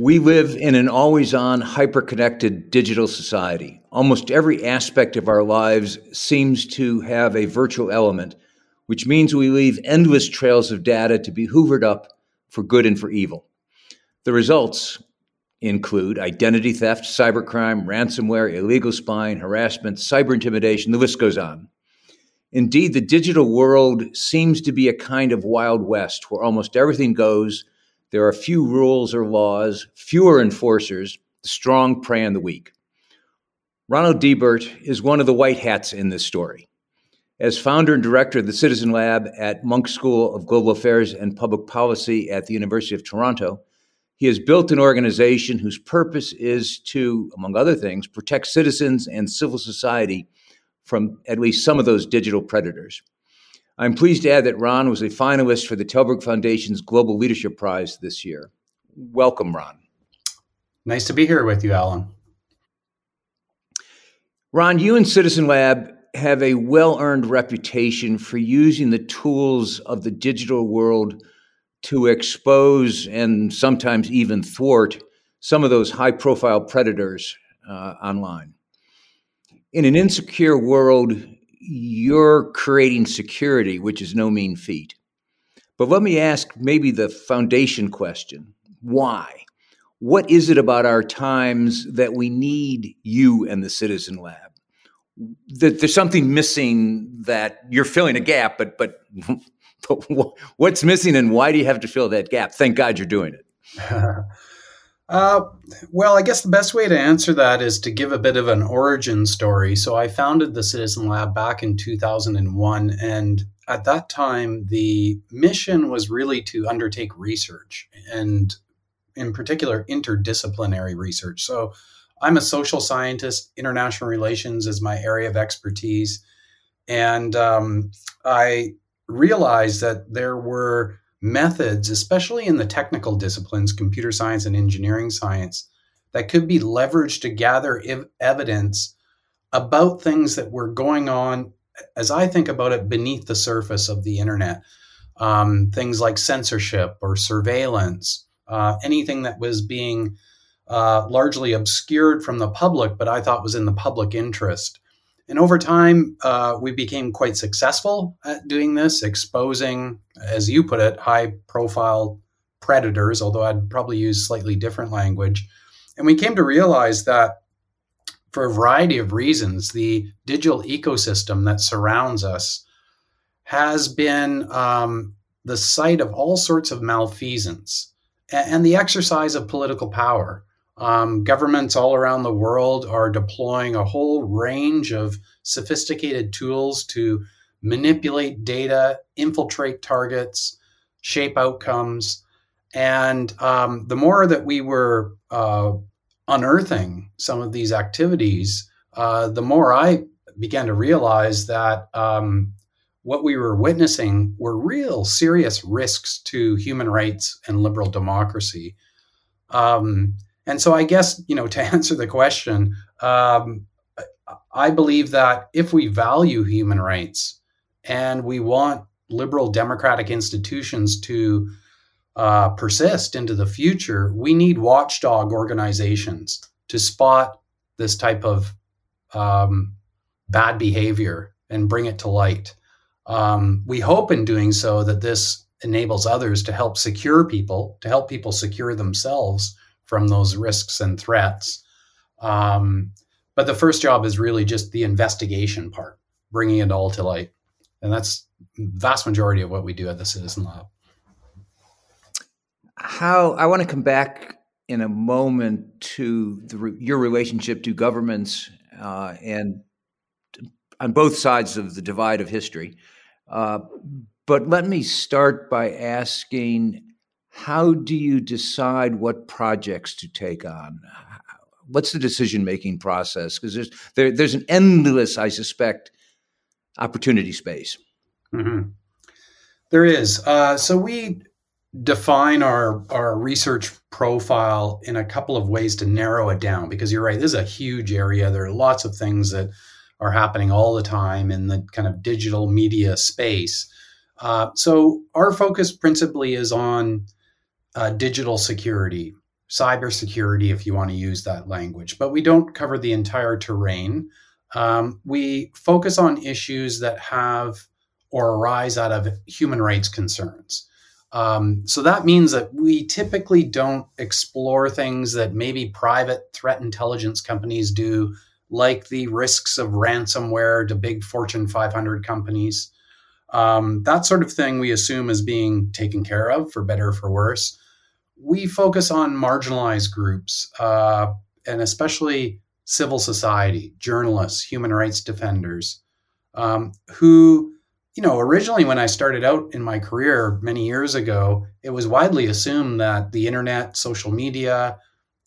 We live in an always on, hyper connected digital society. Almost every aspect of our lives seems to have a virtual element, which means we leave endless trails of data to be hoovered up for good and for evil. The results include identity theft, cybercrime, ransomware, illegal spying, harassment, cyber intimidation, the list goes on. Indeed, the digital world seems to be a kind of Wild West where almost everything goes there are few rules or laws, fewer enforcers, the strong prey on the weak. Ronald Deibert is one of the white hats in this story. As founder and director of the Citizen Lab at Munk School of Global Affairs and Public Policy at the University of Toronto, he has built an organization whose purpose is to, among other things, protect citizens and civil society from at least some of those digital predators. I'm pleased to add that Ron was a finalist for the Tällberg Foundation's Global Leadership Prize this year. Welcome, Ron. Nice to be here with you, Alan. Ron, you and Citizen Lab have a well earned reputation for using the tools of the digital world to expose and sometimes even thwart some of those high profile predators uh, online. In an insecure world, you're creating security, which is no mean feat. But let me ask maybe the foundation question why? What is it about our times that we need you and the Citizen Lab? That there's something missing that you're filling a gap, but but, but what's missing and why do you have to fill that gap? Thank God you're doing it. Uh, well, I guess the best way to answer that is to give a bit of an origin story. So, I founded the Citizen Lab back in 2001, and at that time, the mission was really to undertake research, and in particular, interdisciplinary research. So, I'm a social scientist, international relations is my area of expertise, and um, I realized that there were methods, especially in the technical disciplines, computer science and engineering science, that could be leveraged to gather ev- evidence about things that were going on, as I think about it, beneath the surface of the internet. Um, things like censorship or surveillance, uh, anything that was being uh, largely obscured from the public, but I thought was in the public interest. And over time, uh, we became quite successful at doing this, exposing, as you put it, high profile predators, although I'd probably use slightly different language. And we came to realize that for a variety of reasons, the digital ecosystem that surrounds us has been um, the site of all sorts of malfeasance and the exercise of political power. Um, governments all around the world are deploying a whole range of sophisticated tools to manipulate data, infiltrate targets, shape outcomes. And um, the more that we were uh, unearthing some of these activities, uh, the more I began to realize that um, what we were witnessing were real serious risks to human rights and liberal democracy. Um, and so I guess, you know, to answer the question, um, I believe that if we value human rights and we want liberal democratic institutions to uh, persist into the future, we need watchdog organizations to spot this type of um, bad behavior and bring it to light. Um, we hope in doing so that this enables others to help secure people, to help people secure themselves from those risks and threats. Um, but the first job is really just the investigation part, bringing it all to light. And that's vast majority of what we do at the Citizen Lab. How I want to come back in a moment to the, your relationship to governments uh, and on both sides of the divide of history. Uh, but let me start by asking how do you decide what projects to take on? What's the decision making process? Because there's there, there's an endless, I suspect, opportunity space. Mm-hmm. There is. Uh, so we define our our research profile in a couple of ways to narrow it down because you're right this is a huge area there are lots of things that are happening all the time in the kind of digital media space uh, so our focus principally is on uh, digital security cybersecurity if you want to use that language. But we don't cover the entire terrain. Um, we focus on issues that have or arise out of human rights concerns. Um, so that means that we typically don't explore things that maybe private threat intelligence companies do, like the risks of ransomware to big Fortune 500 companies. Um, that sort of thing we assume is being taken care of, for better or for worse. We focus on marginalized groups, uh, and especially civil society, journalists, human rights defenders, um, who you know, originally when I started out in my career many years ago, it was widely assumed that the internet, social media,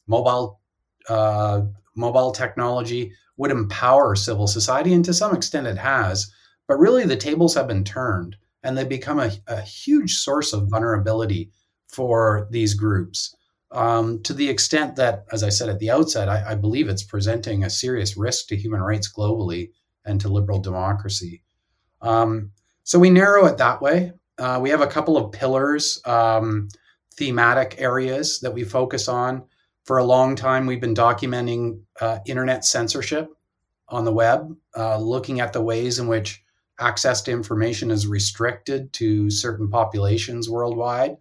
mobile uh, mobile technology would empower civil society, and to some extent it has. But really, the tables have been turned, and they become a, a huge source of vulnerability for these groups. Um, to the extent that, as I said at the outset, I, I believe it's presenting a serious risk to human rights globally and to liberal democracy. Um, so we narrow it that way. Uh, we have a couple of pillars, um, thematic areas that we focus on. For a long time, we've been documenting uh, internet censorship on the web, uh, looking at the ways in which access to information is restricted to certain populations worldwide.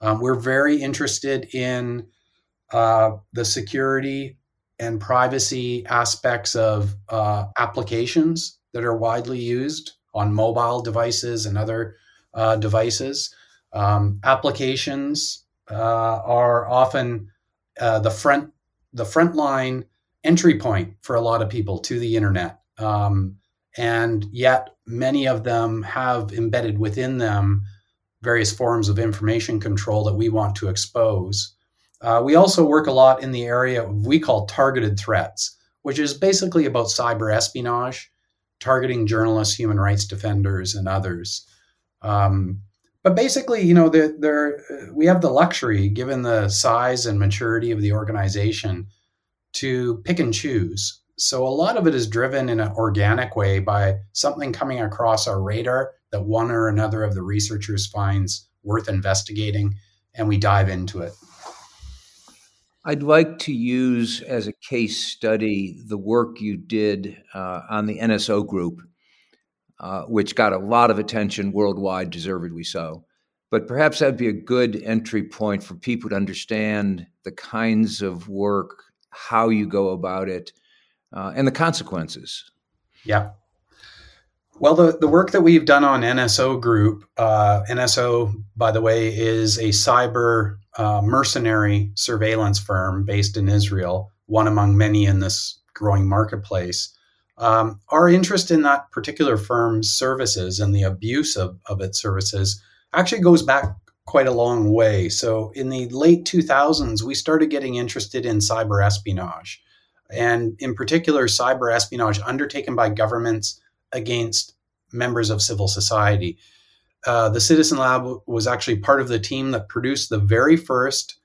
Um, we're very interested in uh, the security and privacy aspects of uh, applications that are widely used on mobile devices and other uh, devices. Um, applications uh, are often uh, the front the frontline entry point for a lot of people to the internet, um, and yet many of them have embedded within them various forms of information control that we want to expose. Uh, we also work a lot in the area we call targeted threats, which is basically about cyber espionage targeting journalists, human rights defenders, and others. Um, but basically, you know, there we have the luxury, given the size and maturity of the organization, to pick and choose. So a lot of it is driven in an organic way by something coming across our radar that one or another of the researchers finds worth investigating, and we dive into it. I'd like to use as a case study the work you did uh, on the NSO group, uh, which got a lot of attention worldwide, deservedly so. But perhaps that'd be a good entry point for people to understand the kinds of work, how you go about it, uh, and the consequences. Yeah. Well, the, the work that we've done on NSO Group, uh, NSO, by the way, is a cyber uh, mercenary surveillance firm based in Israel, one among many in this growing marketplace. Um, our interest in that particular firm's services and the abuse of, of its services actually goes back quite a long way. So, in the late 2000s, we started getting interested in cyber espionage, and in particular, cyber espionage undertaken by governments against members of civil society. Uh, the Citizen Lab was actually part of the team that produced the very first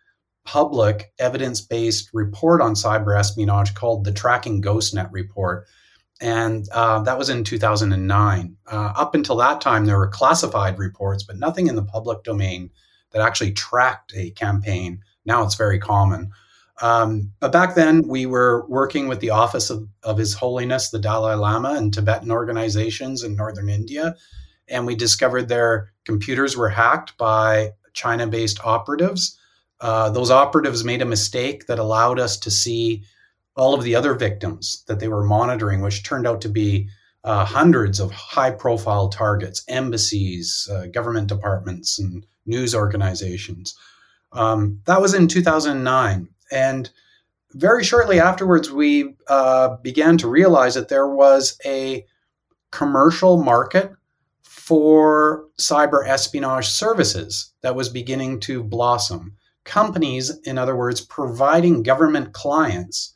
public evidence based report on cyber espionage called the Tracking GhostNet Report. And uh, that was in 2009. Uh, up until that time, there were classified reports, but nothing in the public domain that actually tracked a campaign. Now it's very common. Um, but back then, we were working with the Office of, of His Holiness, the Dalai Lama, and Tibetan organizations in northern India and we discovered their computers were hacked by China based operatives. Uh, those operatives made a mistake that allowed us to see all of the other victims that they were monitoring, which turned out to be uh, hundreds of high profile targets, embassies, uh, government departments, and news organizations. Um, that was in 2009. And very shortly afterwards, we uh, began to realize that there was a commercial market for cyber espionage services that was beginning to blossom. Companies, in other words, providing government clients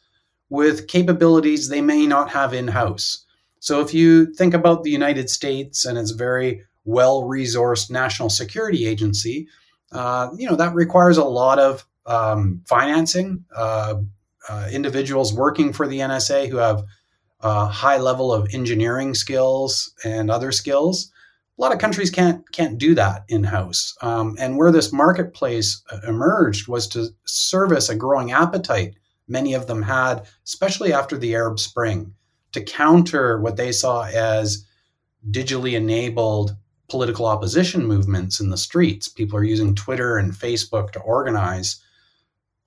with capabilities they may not have in house. So if you think about the United States and its very well resourced national security agency, uh, you know, that requires a lot of um, financing, uh, uh, individuals working for the NSA who have a high level of engineering skills and other skills. A lot of countries can't can't do that in house. Um, and where this marketplace uh, emerged was to service a growing appetite many of them had, especially after the Arab Spring, to counter what they saw as digitally enabled political opposition movements in the streets. People are using Twitter and Facebook to organize.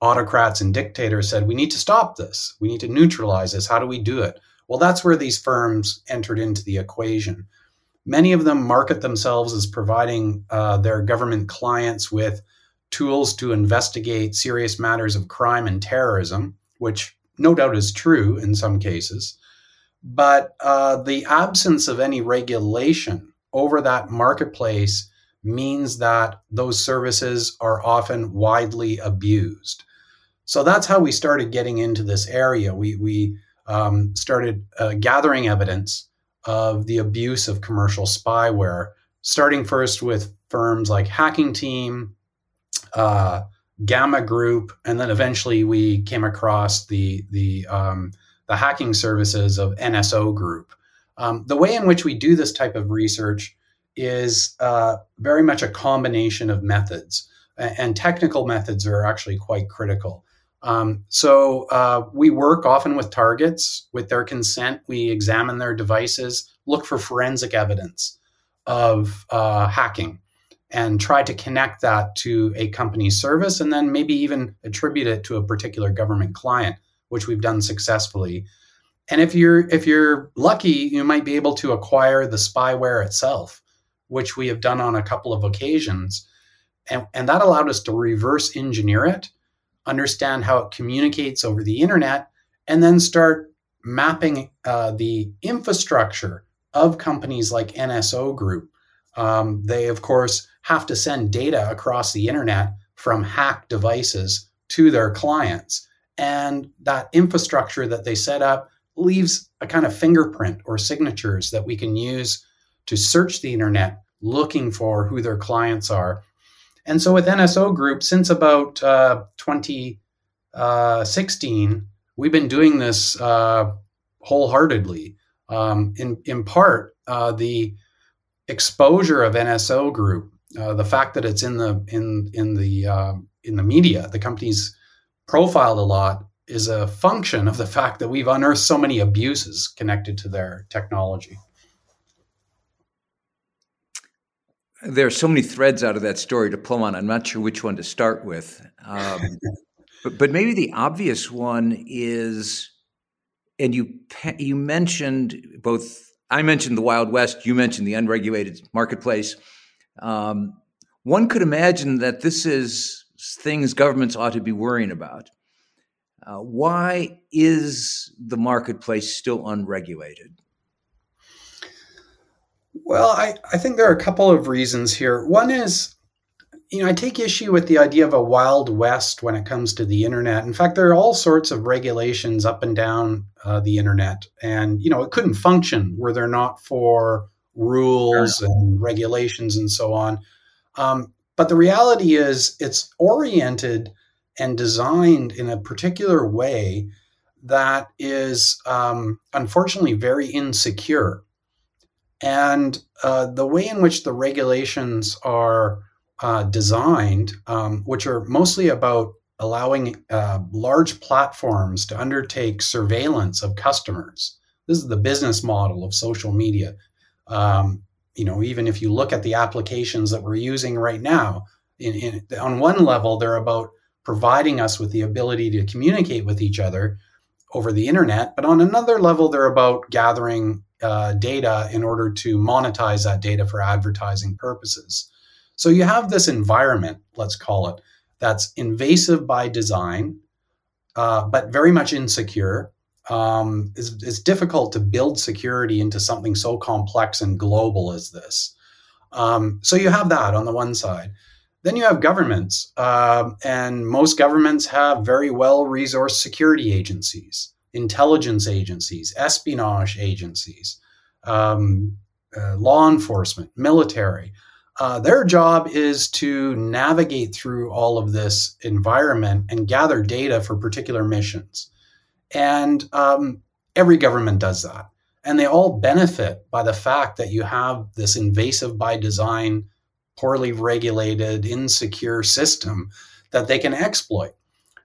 Autocrats and dictators said, We need to stop this. We need to neutralize this. How do we do it? Well, that's where these firms entered into the equation. Many of them market themselves as providing uh, their government clients with tools to investigate serious matters of crime and terrorism, which no doubt is true in some cases. But uh, the absence of any regulation over that marketplace means that those services are often widely abused. So that's how we started getting into this area. We, we um, started uh, gathering evidence of the abuse of commercial spyware, starting first with firms like Hacking Team, uh, Gamma Group, and then eventually we came across the the um, the hacking services of NSO Group. Um, the way in which we do this type of research is uh, very much a combination of methods, and technical methods are actually quite critical. Um, so uh, we work often with targets with their consent. We examine their devices, look for forensic evidence of uh, hacking, and try to connect that to a company's service, and then maybe even attribute it to a particular government client, which we've done successfully. And if you're if you're lucky, you might be able to acquire the spyware itself, which we have done on a couple of occasions. And, and that allowed us to reverse engineer it understand how it communicates over the internet, and then start mapping uh, the infrastructure of companies like NSO Group. Um, they, of course, have to send data across the internet from hacked devices to their clients. And that infrastructure that they set up leaves a kind of fingerprint or signatures that we can use to search the internet looking for who their clients are and so with NSO Group, since about uh, 2016, we've been doing this uh, wholeheartedly. Um, in, in part, uh, the exposure of NSO Group, uh, the fact that it's in the in in the uh, in the media, the company's profiled a lot, is a function of the fact that we've unearthed so many abuses connected to their technology. There are so many threads out of that story to pull on. I'm not sure which one to start with. Um, but, but maybe the obvious one is, and you you mentioned both. I mentioned the Wild West. You mentioned the unregulated marketplace. Um, one could imagine that this is things governments ought to be worrying about. Uh, why is the marketplace still unregulated? Well, I, I think there are a couple of reasons here. One is, you know, I take issue with the idea of a wild west when it comes to the internet. In fact, there are all sorts of regulations up and down uh, the internet, and you know, it couldn't function were there not for rules and regulations and so on. Um, but the reality is, it's oriented and designed in a particular way that is um, unfortunately very insecure. And uh, the way in which the regulations are uh, designed, um, which are mostly about allowing uh, large platforms to undertake surveillance of customers. This is the business model of social media. Um, you know, even if you look at the applications that we're using right now, in, in, on one level, they're about providing us with the ability to communicate with each other over the internet, but on another level, they're about gathering uh, data in order to monetize that data for advertising purposes. So you have this environment, let's call it, that's invasive by design, uh, but very much insecure. Um, it's, it's, difficult to build security into something so complex and global as this. Um, so you have that on the one side. Then you have governments, uh, and most governments have very well resourced security agencies intelligence agencies, espionage agencies, um, uh, law enforcement, military. Uh, their job is to navigate through all of this environment and gather data for particular missions. And um, every government does that. And they all benefit by the fact that you have this invasive by design, poorly regulated, insecure system that they can exploit.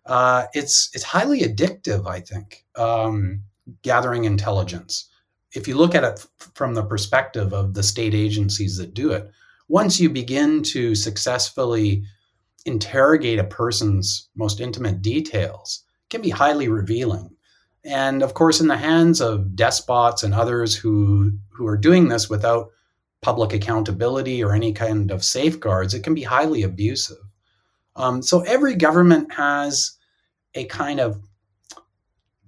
Uh, it's it's highly addictive, I think, um, gathering intelligence. If you look at it from the perspective of the state agencies that do it, once you begin to successfully interrogate a person's most intimate details, it can be highly revealing. And of course, in the hands of despots and others who who are doing this without public accountability or any kind of safeguards, it can be highly abusive. Um, so every government has a kind of,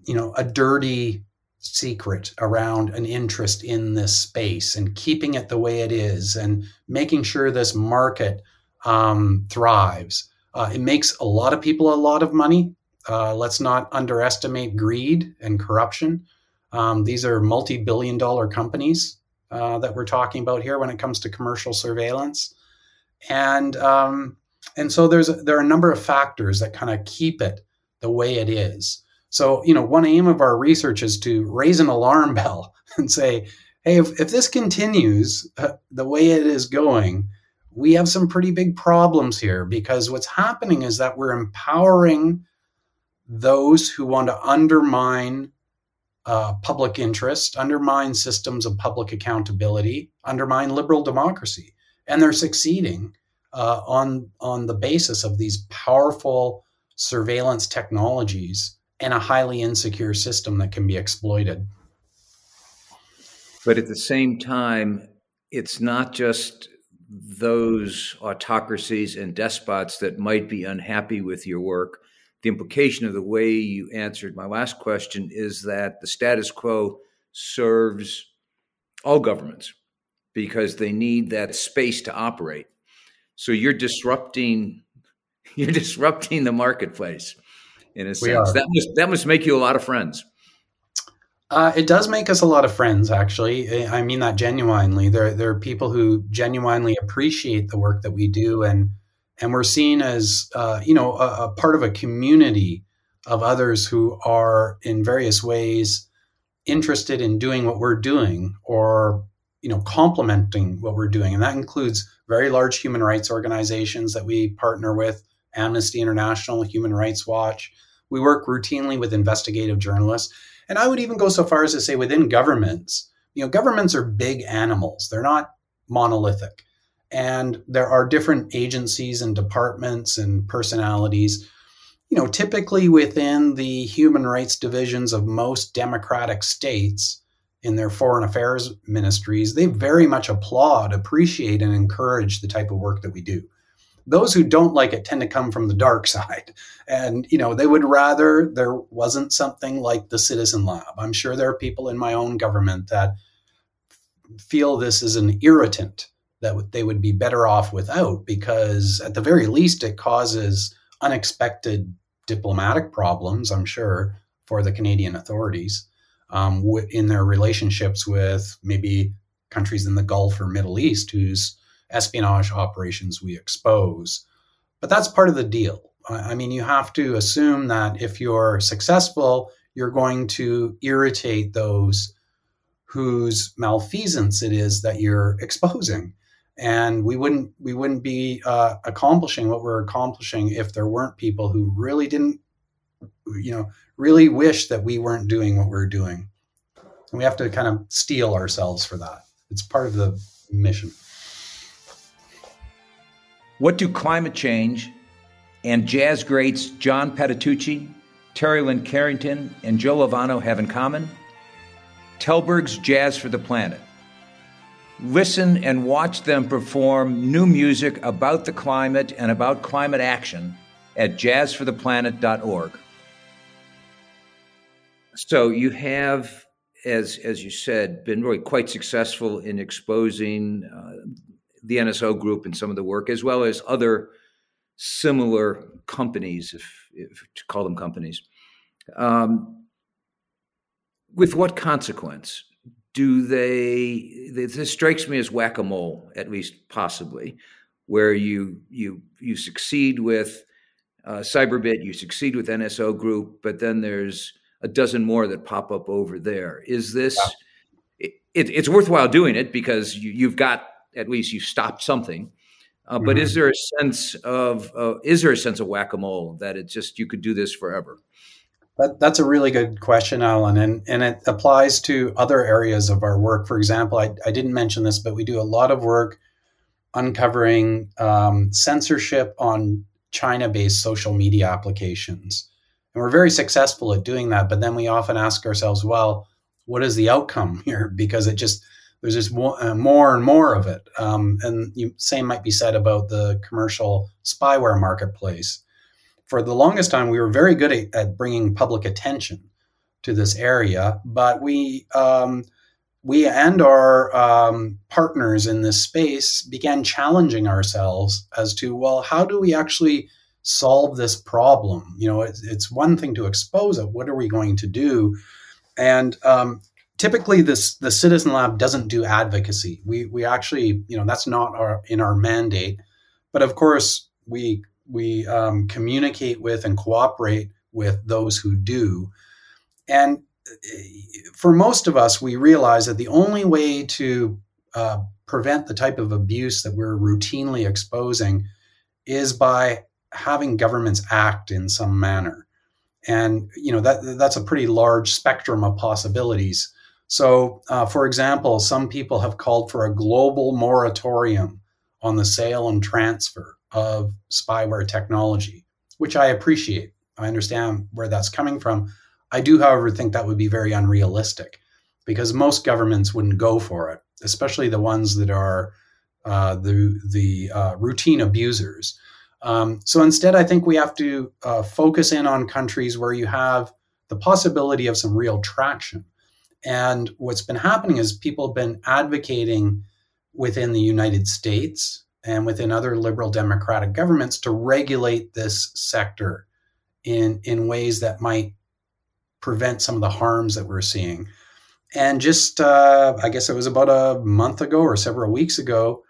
you know, a dirty secret around an interest in this space and keeping it the way it is and making sure this market um, thrives. Uh, it makes a lot of people a lot of money. Uh, let's not underestimate greed and corruption. Um, these are multi billion dollar companies uh, that we're talking about here when it comes to commercial surveillance. And, um, and so there's there are a number of factors that kind of keep it the way it is. So, you know, one aim of our research is to raise an alarm bell and say, hey, if, if this continues uh, the way it is going, we have some pretty big problems here because what's happening is that we're empowering those who want to undermine uh, public interest, undermine systems of public accountability, undermine liberal democracy. And they're succeeding uh, on, on the basis of these powerful surveillance technologies and a highly insecure system that can be exploited. But at the same time, it's not just those autocracies and despots that might be unhappy with your work. The implication of the way you answered my last question is that the status quo serves all governments because they need that space to operate. So you're disrupting you're disrupting the marketplace in a sense. That must that must make you a lot of friends. Uh, it does make us a lot of friends, actually. I mean that genuinely. There, there are people who genuinely appreciate the work that we do, and and we're seen as uh, you know a, a, part of a community of others who are in various ways interested in doing what we're doing, or you know complementing what we're doing, and that includes very large human rights organizations that we partner with, Amnesty International, Human Rights Watch. We work routinely with investigative journalists. And I would even go so far as to say within governments, you know, governments are big animals. They're not monolithic. And there are different agencies and departments and personalities. You know, typically within the human rights divisions of most democratic states in their foreign affairs ministries, they very much applaud, appreciate, and encourage the type of work that we do those who don't like it tend to come from the dark side and you know they would rather there wasn't something like the citizen lab i'm sure there are people in my own government that feel this is an irritant that they would be better off without because at the very least it causes unexpected diplomatic problems i'm sure for the canadian authorities um, in their relationships with maybe countries in the gulf or middle east whose espionage operations we expose. But that's part of the deal. I mean, you have to assume that if you're successful, you're going to irritate those whose malfeasance it is that you're exposing. And we wouldn't we wouldn't be uh, accomplishing what we're accomplishing if there weren't people who really didn't, you know, really wish that we weren't doing what we're doing. And we have to kind of steel ourselves for that. It's part of the mission. What do climate change and jazz greats John Patitucci, Terri Lyne Carrington, and Joe Lovano have in common? Tällberg's Jazz for the Planet. Listen and watch them perform new music about the climate and about climate action at jazzfortheplanet.org. So you have, as as you said, been really quite successful in exposing uh, the NSO group and some of the work, as well as other similar companies, if, if to call them companies. Um, with what consequence? Do they? This strikes me as whack a mole, at least possibly, where you you you succeed with uh, Cyberbit, you succeed with NSO Group, but then there's a dozen more that pop up over there. Is this? Yeah. It, it's worthwhile doing it because you, have got at least you stopped something. Uh, mm-hmm. But is there a sense of uh, is there a sense of whack a mole that it's just you could do this forever? That, that's a really good question, Alan, and, and it applies to other areas of our work. For example, I, I didn't mention this, but we do a lot of work uncovering um, censorship on China based social media applications. And we're very successful at doing that. But then we often ask ourselves, well, what is the outcome here? Because it just, there's just more, uh, and more of it. Um, and same might be said about the commercial spyware marketplace for the longest time, we were very good at, at bringing public attention to this area, but we um, we and our um, partners in this space began challenging ourselves as to well, how do we actually solve this problem? You know, it's, it's one thing to expose it. What are we going to do? And um, typically, this the Citizen Lab doesn't do advocacy. We we actually, you know, that's not our in our mandate. But of course, we we um, communicate with and cooperate with those who do. And uh, for most of us, we realize that the only way to uh, prevent the type of abuse that we're routinely exposing is by having governments act in some manner. And you know that that's a pretty large spectrum of possibilities. So, uh, for example, some people have called for a global moratorium on the sale and transfer of spyware technology, which I appreciate. I understand where that's coming from. I do, however, think that would be very unrealistic because most governments wouldn't go for it, especially the ones that are uh, the the uh, routine abusers. Um, so instead, I think we have to uh, focus in on countries where you have the possibility of some real traction. And what's been happening is people have been advocating within the United States and within other liberal democratic governments to regulate this sector in in ways that might prevent some of the harms that we're seeing. And just, uh, I guess it was about a month ago or several weeks ago,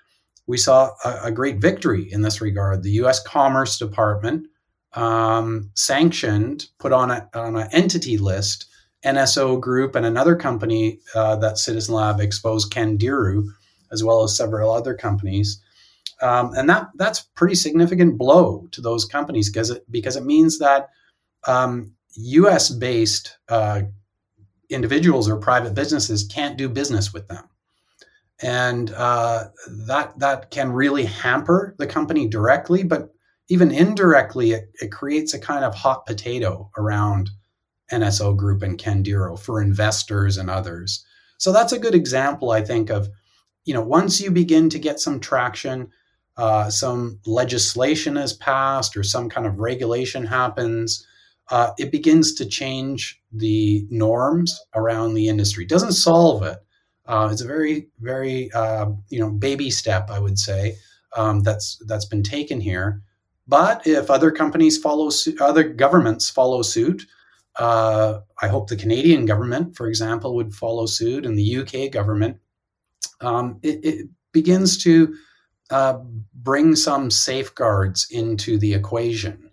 we saw a, a great victory in this regard. The U.S. Commerce Department um, sanctioned, put on a, on an entity list, NSO Group and another company uh, that Citizen Lab exposed, Candiru, as well as several other companies um, and that that's pretty significant blow to those companies because it because it means that um, U.S. based uh, individuals or private businesses can't do business with them, and uh, that that can really hamper the company directly, but even indirectly, it, it creates a kind of hot potato around NSO Group and Candiru for investors and others. So that's a good example, I think, of you know once you begin to get some traction uh, some legislation is passed or some kind of regulation happens, uh, it begins to change the norms around the industry. It doesn't solve it. Uh, it's a very, very uh, you know baby step, I would say, um, that's that's been taken here. But if other companies follow suit, other governments follow suit, uh, I hope the Canadian government, for example, would follow suit, and the UK government. Um, it, it begins to uh, bring some safeguards into the equation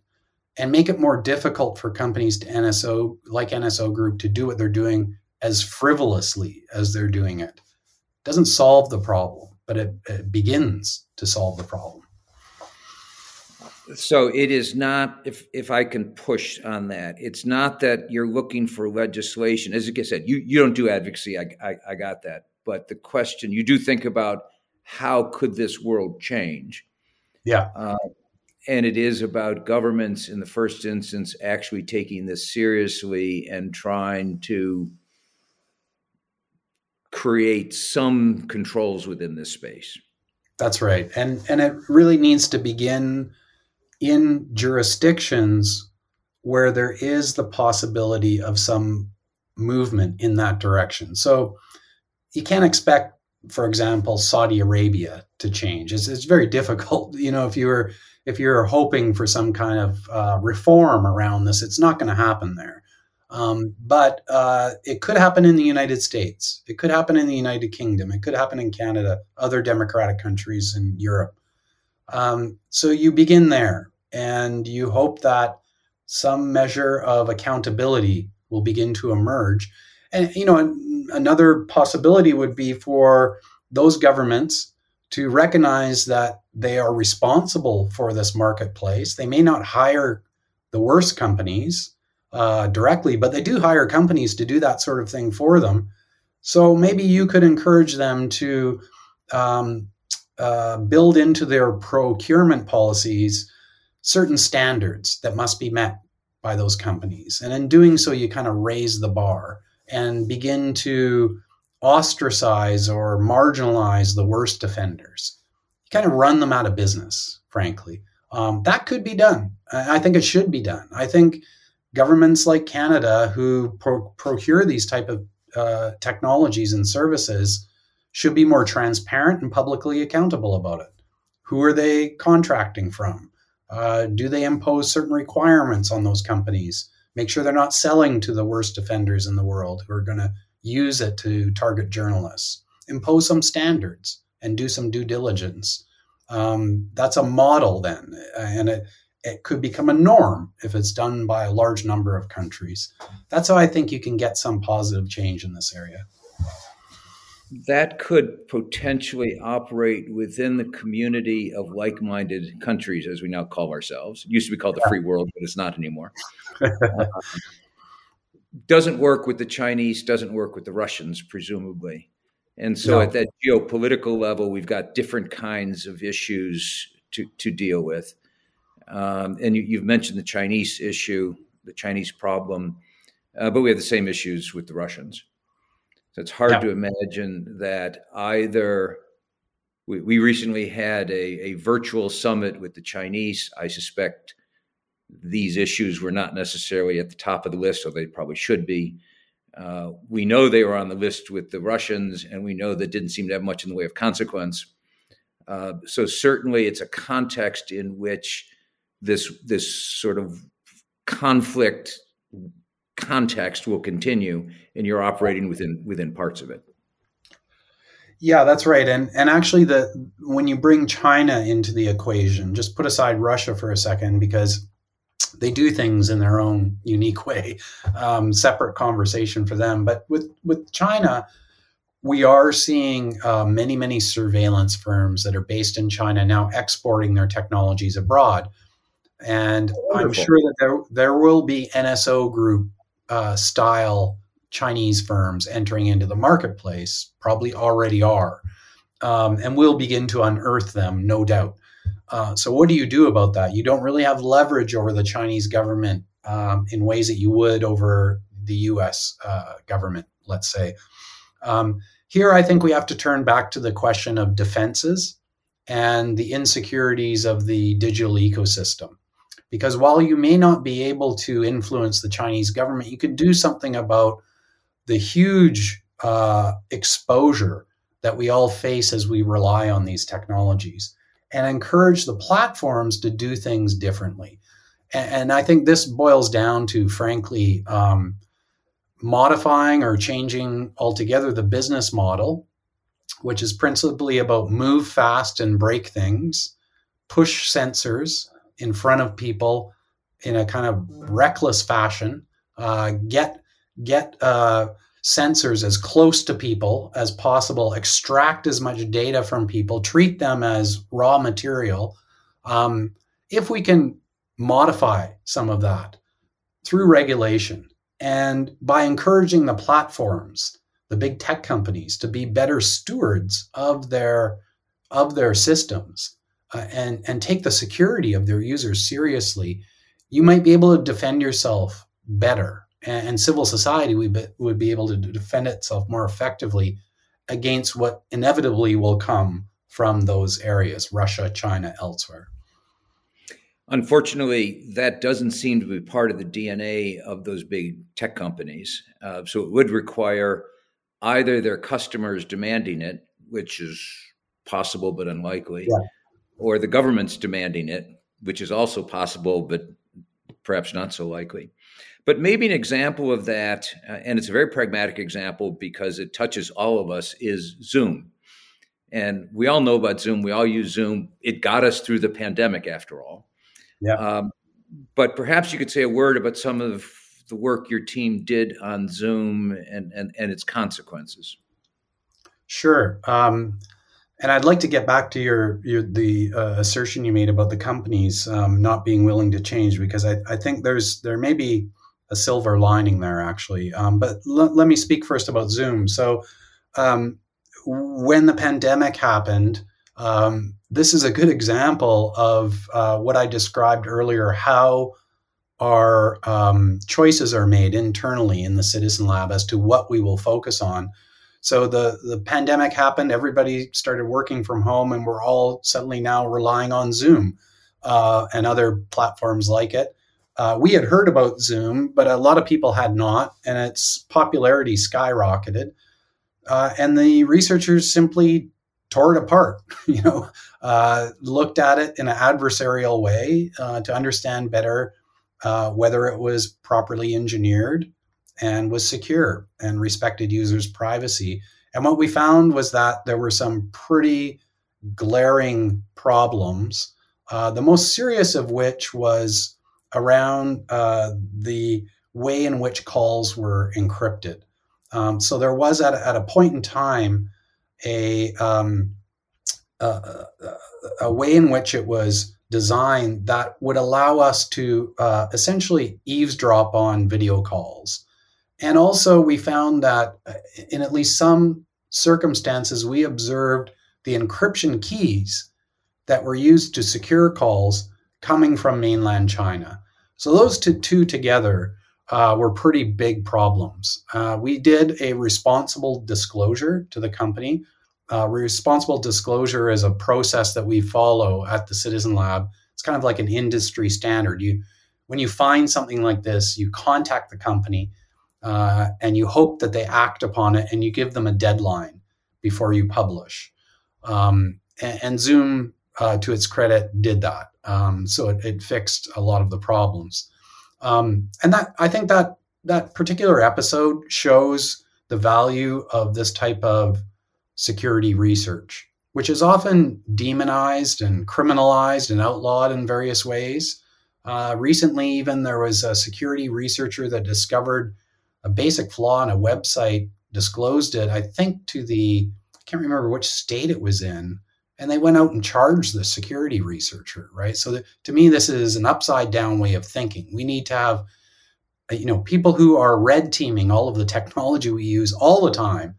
and make it more difficult for companies to NSO like NSO Group to do what they're doing as frivolously as they're doing it. Doesn't solve the problem, but it, it begins to solve the problem. So it is not, if if I can push on that, it's not that you're looking for legislation. As I said, you you don't do advocacy. I, I, I got that, but the question you do think about how could this world change? Yeah. Uh, and it is about governments in the first instance actually taking this seriously and trying to create some controls within this space. That's right. And and it really needs to begin in jurisdictions where there is the possibility of some movement in that direction. So you can't expect for example, Saudi Arabia to change. It's, it's very difficult. You know, if you're if you're hoping for some kind of uh, reform around this, it's not going to happen there. Um, but uh, it could happen in the United States. It could happen in the United Kingdom. It could happen in Canada, other democratic countries in Europe. Um, so you begin there and you hope that some measure of accountability will begin to emerge. And, you know, another possibility would be for those governments to recognize that they are responsible for this marketplace. They may not hire the worst companies uh, directly, but they do hire companies to do that sort of thing for them. So maybe you could encourage them to um, uh, build into their procurement policies certain standards that must be met by those companies. And in doing so, you kind of raise the bar and begin to ostracize or marginalize the worst offenders. You kind of run them out of business, frankly. Um, that could be done. I think it should be done. I think governments like Canada who pro- procure these type of uh, technologies and services should be more transparent and publicly accountable about it. Who are they contracting from? Uh, do they impose certain requirements on those companies? Make sure they're not selling to the worst offenders in the world who are going to use it to target journalists. Impose some standards and do some due diligence. Um, that's a model then, and it, it could become a norm if it's done by a large number of countries. That's how I think you can get some positive change in this area that could potentially operate within the community of like-minded countries, as we now call ourselves. It used to be called the free world, but it's not anymore. uh, doesn't work with the Chinese, doesn't work with the Russians, presumably. And so, no. at that geopolitical level, we've got different kinds of issues to, to deal with. Um, and you, have mentioned the Chinese issue, the Chinese problem, uh, but we have the same issues with the Russians. So it's hard yeah. to imagine that either. We, we recently had a, a virtual summit with the Chinese. I suspect these issues were not necessarily at the top of the list, so they probably should be. Uh, we know they were on the list with the Russians, and we know that didn't seem to have much in the way of consequence. Uh, so certainly, it's a context in which this this sort of conflict context will continue and you're operating within within parts of it. Yeah that's right. And and actually the when you bring china into the equation just put aside russia for a second because they do things in their own unique way um, separate conversation for them. But with with china we are seeing uh, many many surveillance firms that are based in china now exporting their technologies abroad. And Wonderful. i'm sure that there, there will be nso group uh, style Chinese firms entering into the marketplace probably already are. Um, and we'll begin to unearth them, no doubt. Uh, so, what do you do about that? You don't really have leverage over the Chinese government um, in ways that you would over the US uh, government, let's say. Um, here, I think we have to turn back to the question of defenses and the insecurities of the digital ecosystem. Because while you may not be able to influence the Chinese government, you can do something about the huge uh, exposure that we all face as we rely on these technologies and encourage the platforms to do things differently. And, and I think this boils down to, frankly, um, modifying or changing altogether the business model, which is principally about move fast and break things, push sensors, in front of people in a kind of reckless fashion, uh, get get uh, sensors as close to people as possible, extract as much data from people, treat them as raw material. Um, if we can modify some of that through regulation and by encouraging the platforms, the big tech companies, to be better stewards of their of their systems, uh, and and take the security of their users seriously, you might be able to defend yourself better, and, and civil society would be, would be able to defend itself more effectively against what inevitably will come from those areas, Russia, China, elsewhere. Unfortunately, that doesn't seem to be part of the DNA of those big tech companies. Uh, so it would require either their customers demanding it, which is possible but unlikely, yeah or the government's demanding it, which is also possible, but perhaps not so likely. But maybe an example of that, uh, and it's a very pragmatic example because it touches all of us, is Zoom. And we all know about Zoom. We all use Zoom. It got us through the pandemic, after all. Yeah. Um, but perhaps you could say a word about some of the work your team did on Zoom and, and, and its consequences. Sure. Um, and I'd like to get back to your, your the uh, assertion you made about the companies um, not being willing to change because I, I think there's there may be a silver lining there actually. Um, but l- let me speak first about Zoom. So um, when the pandemic happened, um, this is a good example of uh, what I described earlier how our um, choices are made internally in the Citizen Lab as to what we will focus on. So the, the pandemic happened, everybody started working from home, and we're all suddenly now relying on Zoom uh, and other platforms like it. Uh, we had heard about Zoom, but a lot of people had not, and its popularity skyrocketed. Uh, and the researchers simply tore it apart, you know, uh, looked at it in an adversarial way uh, to understand better uh, whether it was properly engineered and was secure and respected users' privacy. And what we found was that there were some pretty glaring problems, uh, the most serious of which was around uh, the way in which calls were encrypted. Um, so there was at, at a point in time a, um, a, a, way in which it was designed that would allow us to uh, essentially eavesdrop on video calls. And also, we found that uh, in at least some circumstances, we observed the encryption keys that were used to secure calls coming from mainland China. So, those two, two together uh, were pretty big problems. Uh, we did a responsible disclosure to the company. Uh, responsible disclosure is a process that we follow at the Citizen Lab. It's kind of like an industry standard. You, when you find something like this, you contact the company uh, and you hope that they act upon it, and you give them a deadline before you publish. Um, and, and, Zoom, uh, to its credit, did that. Um, so it, it fixed a lot of the problems. Um, and that I think that that particular episode shows the value of this type of security research, which is often demonized and criminalized and outlawed in various ways. Uh, recently, even there was a security researcher that discovered a basic flaw in a website, disclosed it, I think, to the, I can't remember which state it was in, and they went out and charged the security researcher right? So to me this is an upside down way of thinking. We need to have uh, you know people who are red teaming all of the technology we use all the time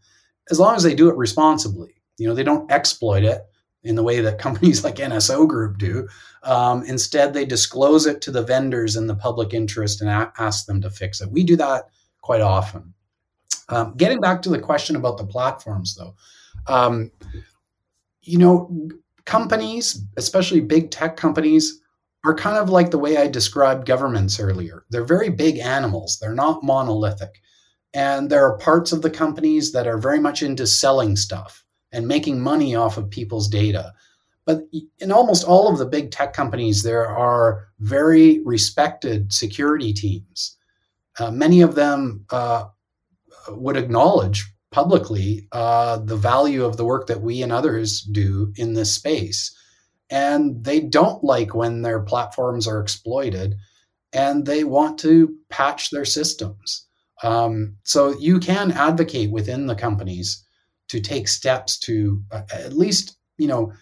as long as they do it responsibly. You know they don't exploit it in the way that companies like nso group do. Um, instead they disclose it to the vendors in the public interest and a- ask them to fix it. We do that quite often um, getting back to the question about the platforms though um, you know, companies, especially big tech companies, are kind of like the way I described governments earlier. They're very big animals, they're not monolithic. And there are parts of the companies that are very much into selling stuff and making money off of people's data. But in almost all of the big tech companies, there are very respected security teams. Uh, many of them uh, would acknowledge publicly uh, the value of the work that we and others do in this space. And they don't like when their platforms are exploited and they want to patch their systems. Um, so you can advocate within the companies to take steps to uh, at least, you know,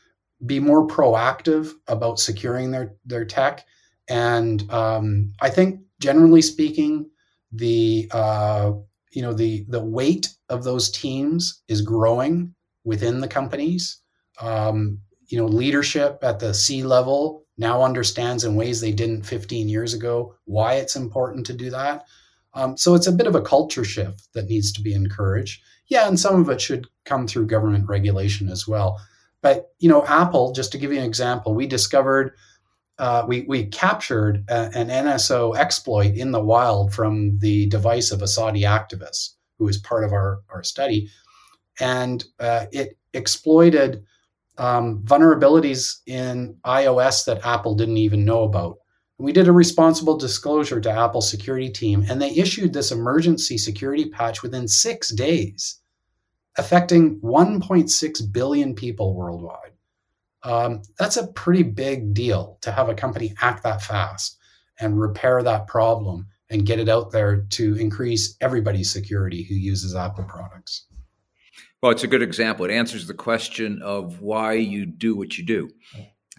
be more proactive about securing their, their tech. And um, I think generally speaking, the uh, you know the the weight of those teams is growing within the companies. Um, you know, leadership at the C level now understands in ways they didn't 15 years ago why it's important to do that. Um, so it's a bit of a culture shift that needs to be encouraged. Yeah, and some of it should come through government regulation as well. But you know, Apple, just to give you an example, we discovered uh, we, we captured a, an NSO exploit in the wild from the device of a Saudi activist who was part of our, our study. And uh, it exploited um, vulnerabilities in iOS that Apple didn't even know about. We did a responsible disclosure to Apple's security team, and they issued this emergency security patch within six days, affecting 1.6 billion people worldwide. Um, that's a pretty big deal to have a company act that fast and repair that problem and get it out there to increase everybody's security who uses Apple products. Well, it's a good example. It answers the question of why you do what you do,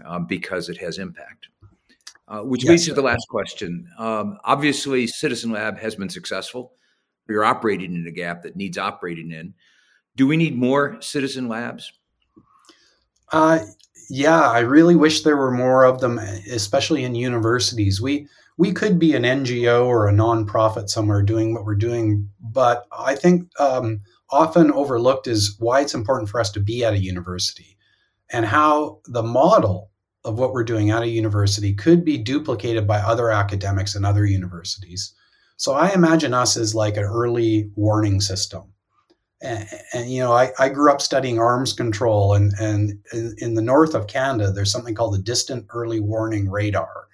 um, because it has impact. Uh, which yes, leads to the last question. Um, obviously, Citizen Lab has been successful. You're operating in a gap that needs operating in. Do we need more Citizen Labs? Uh, yeah, I really wish there were more of them, especially in universities. We we could be an NGO or a nonprofit somewhere doing what we're doing, but I think um, often overlooked is why it's important for us to be at a university and how the model of what we're doing at a university could be duplicated by other academics and other universities. So I imagine us as like an early warning system. And, and you know, I, I, grew up studying arms control, and, and in, in the north of Canada, there's something called the Distant Early Warning Radar.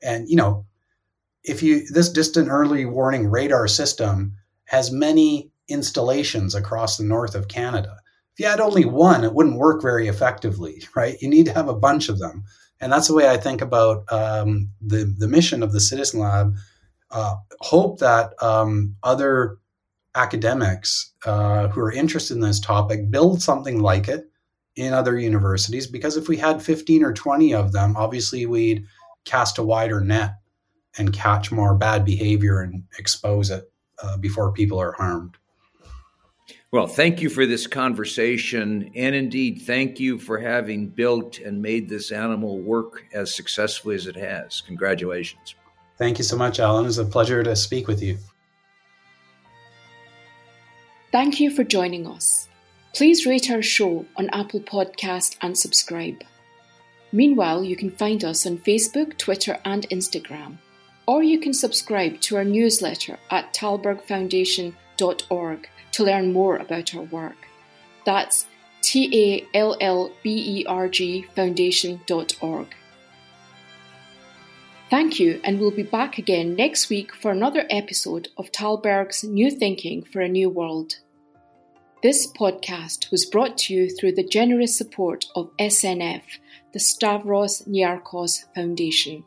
And, you know, if you this distant early warning radar system has many installations across the north of Canada. If you had only one, it wouldn't work very effectively, right? You need to have a bunch of them. And that's the way I think about um, the, the mission of the Citizen Lab. Uh, hope that um, other academics uh, who are interested in this topic build something like it in other universities because if we had 15 or 20 of them, obviously we'd cast a wider net and catch more bad behavior and expose it uh, before people are harmed. Well, thank you for this conversation. And indeed, thank you for having built and made this animal work as successfully as it has. Congratulations. Thank you so much, Alan. It's a pleasure to speak with you. Thank you for joining us. Please rate our show on Apple Podcast and subscribe. Meanwhile, you can find us on Facebook, Twitter, and Instagram. Or you can subscribe to our newsletter at tallbergfoundation.org to learn more about our work. That's T A L L B E R G foundation.org. Thank you, and we'll be back again next week for another episode of Tällberg's New Thinking for a New World. This podcast was brought to you through the generous support of SNF, the Stavros Niarchos Foundation.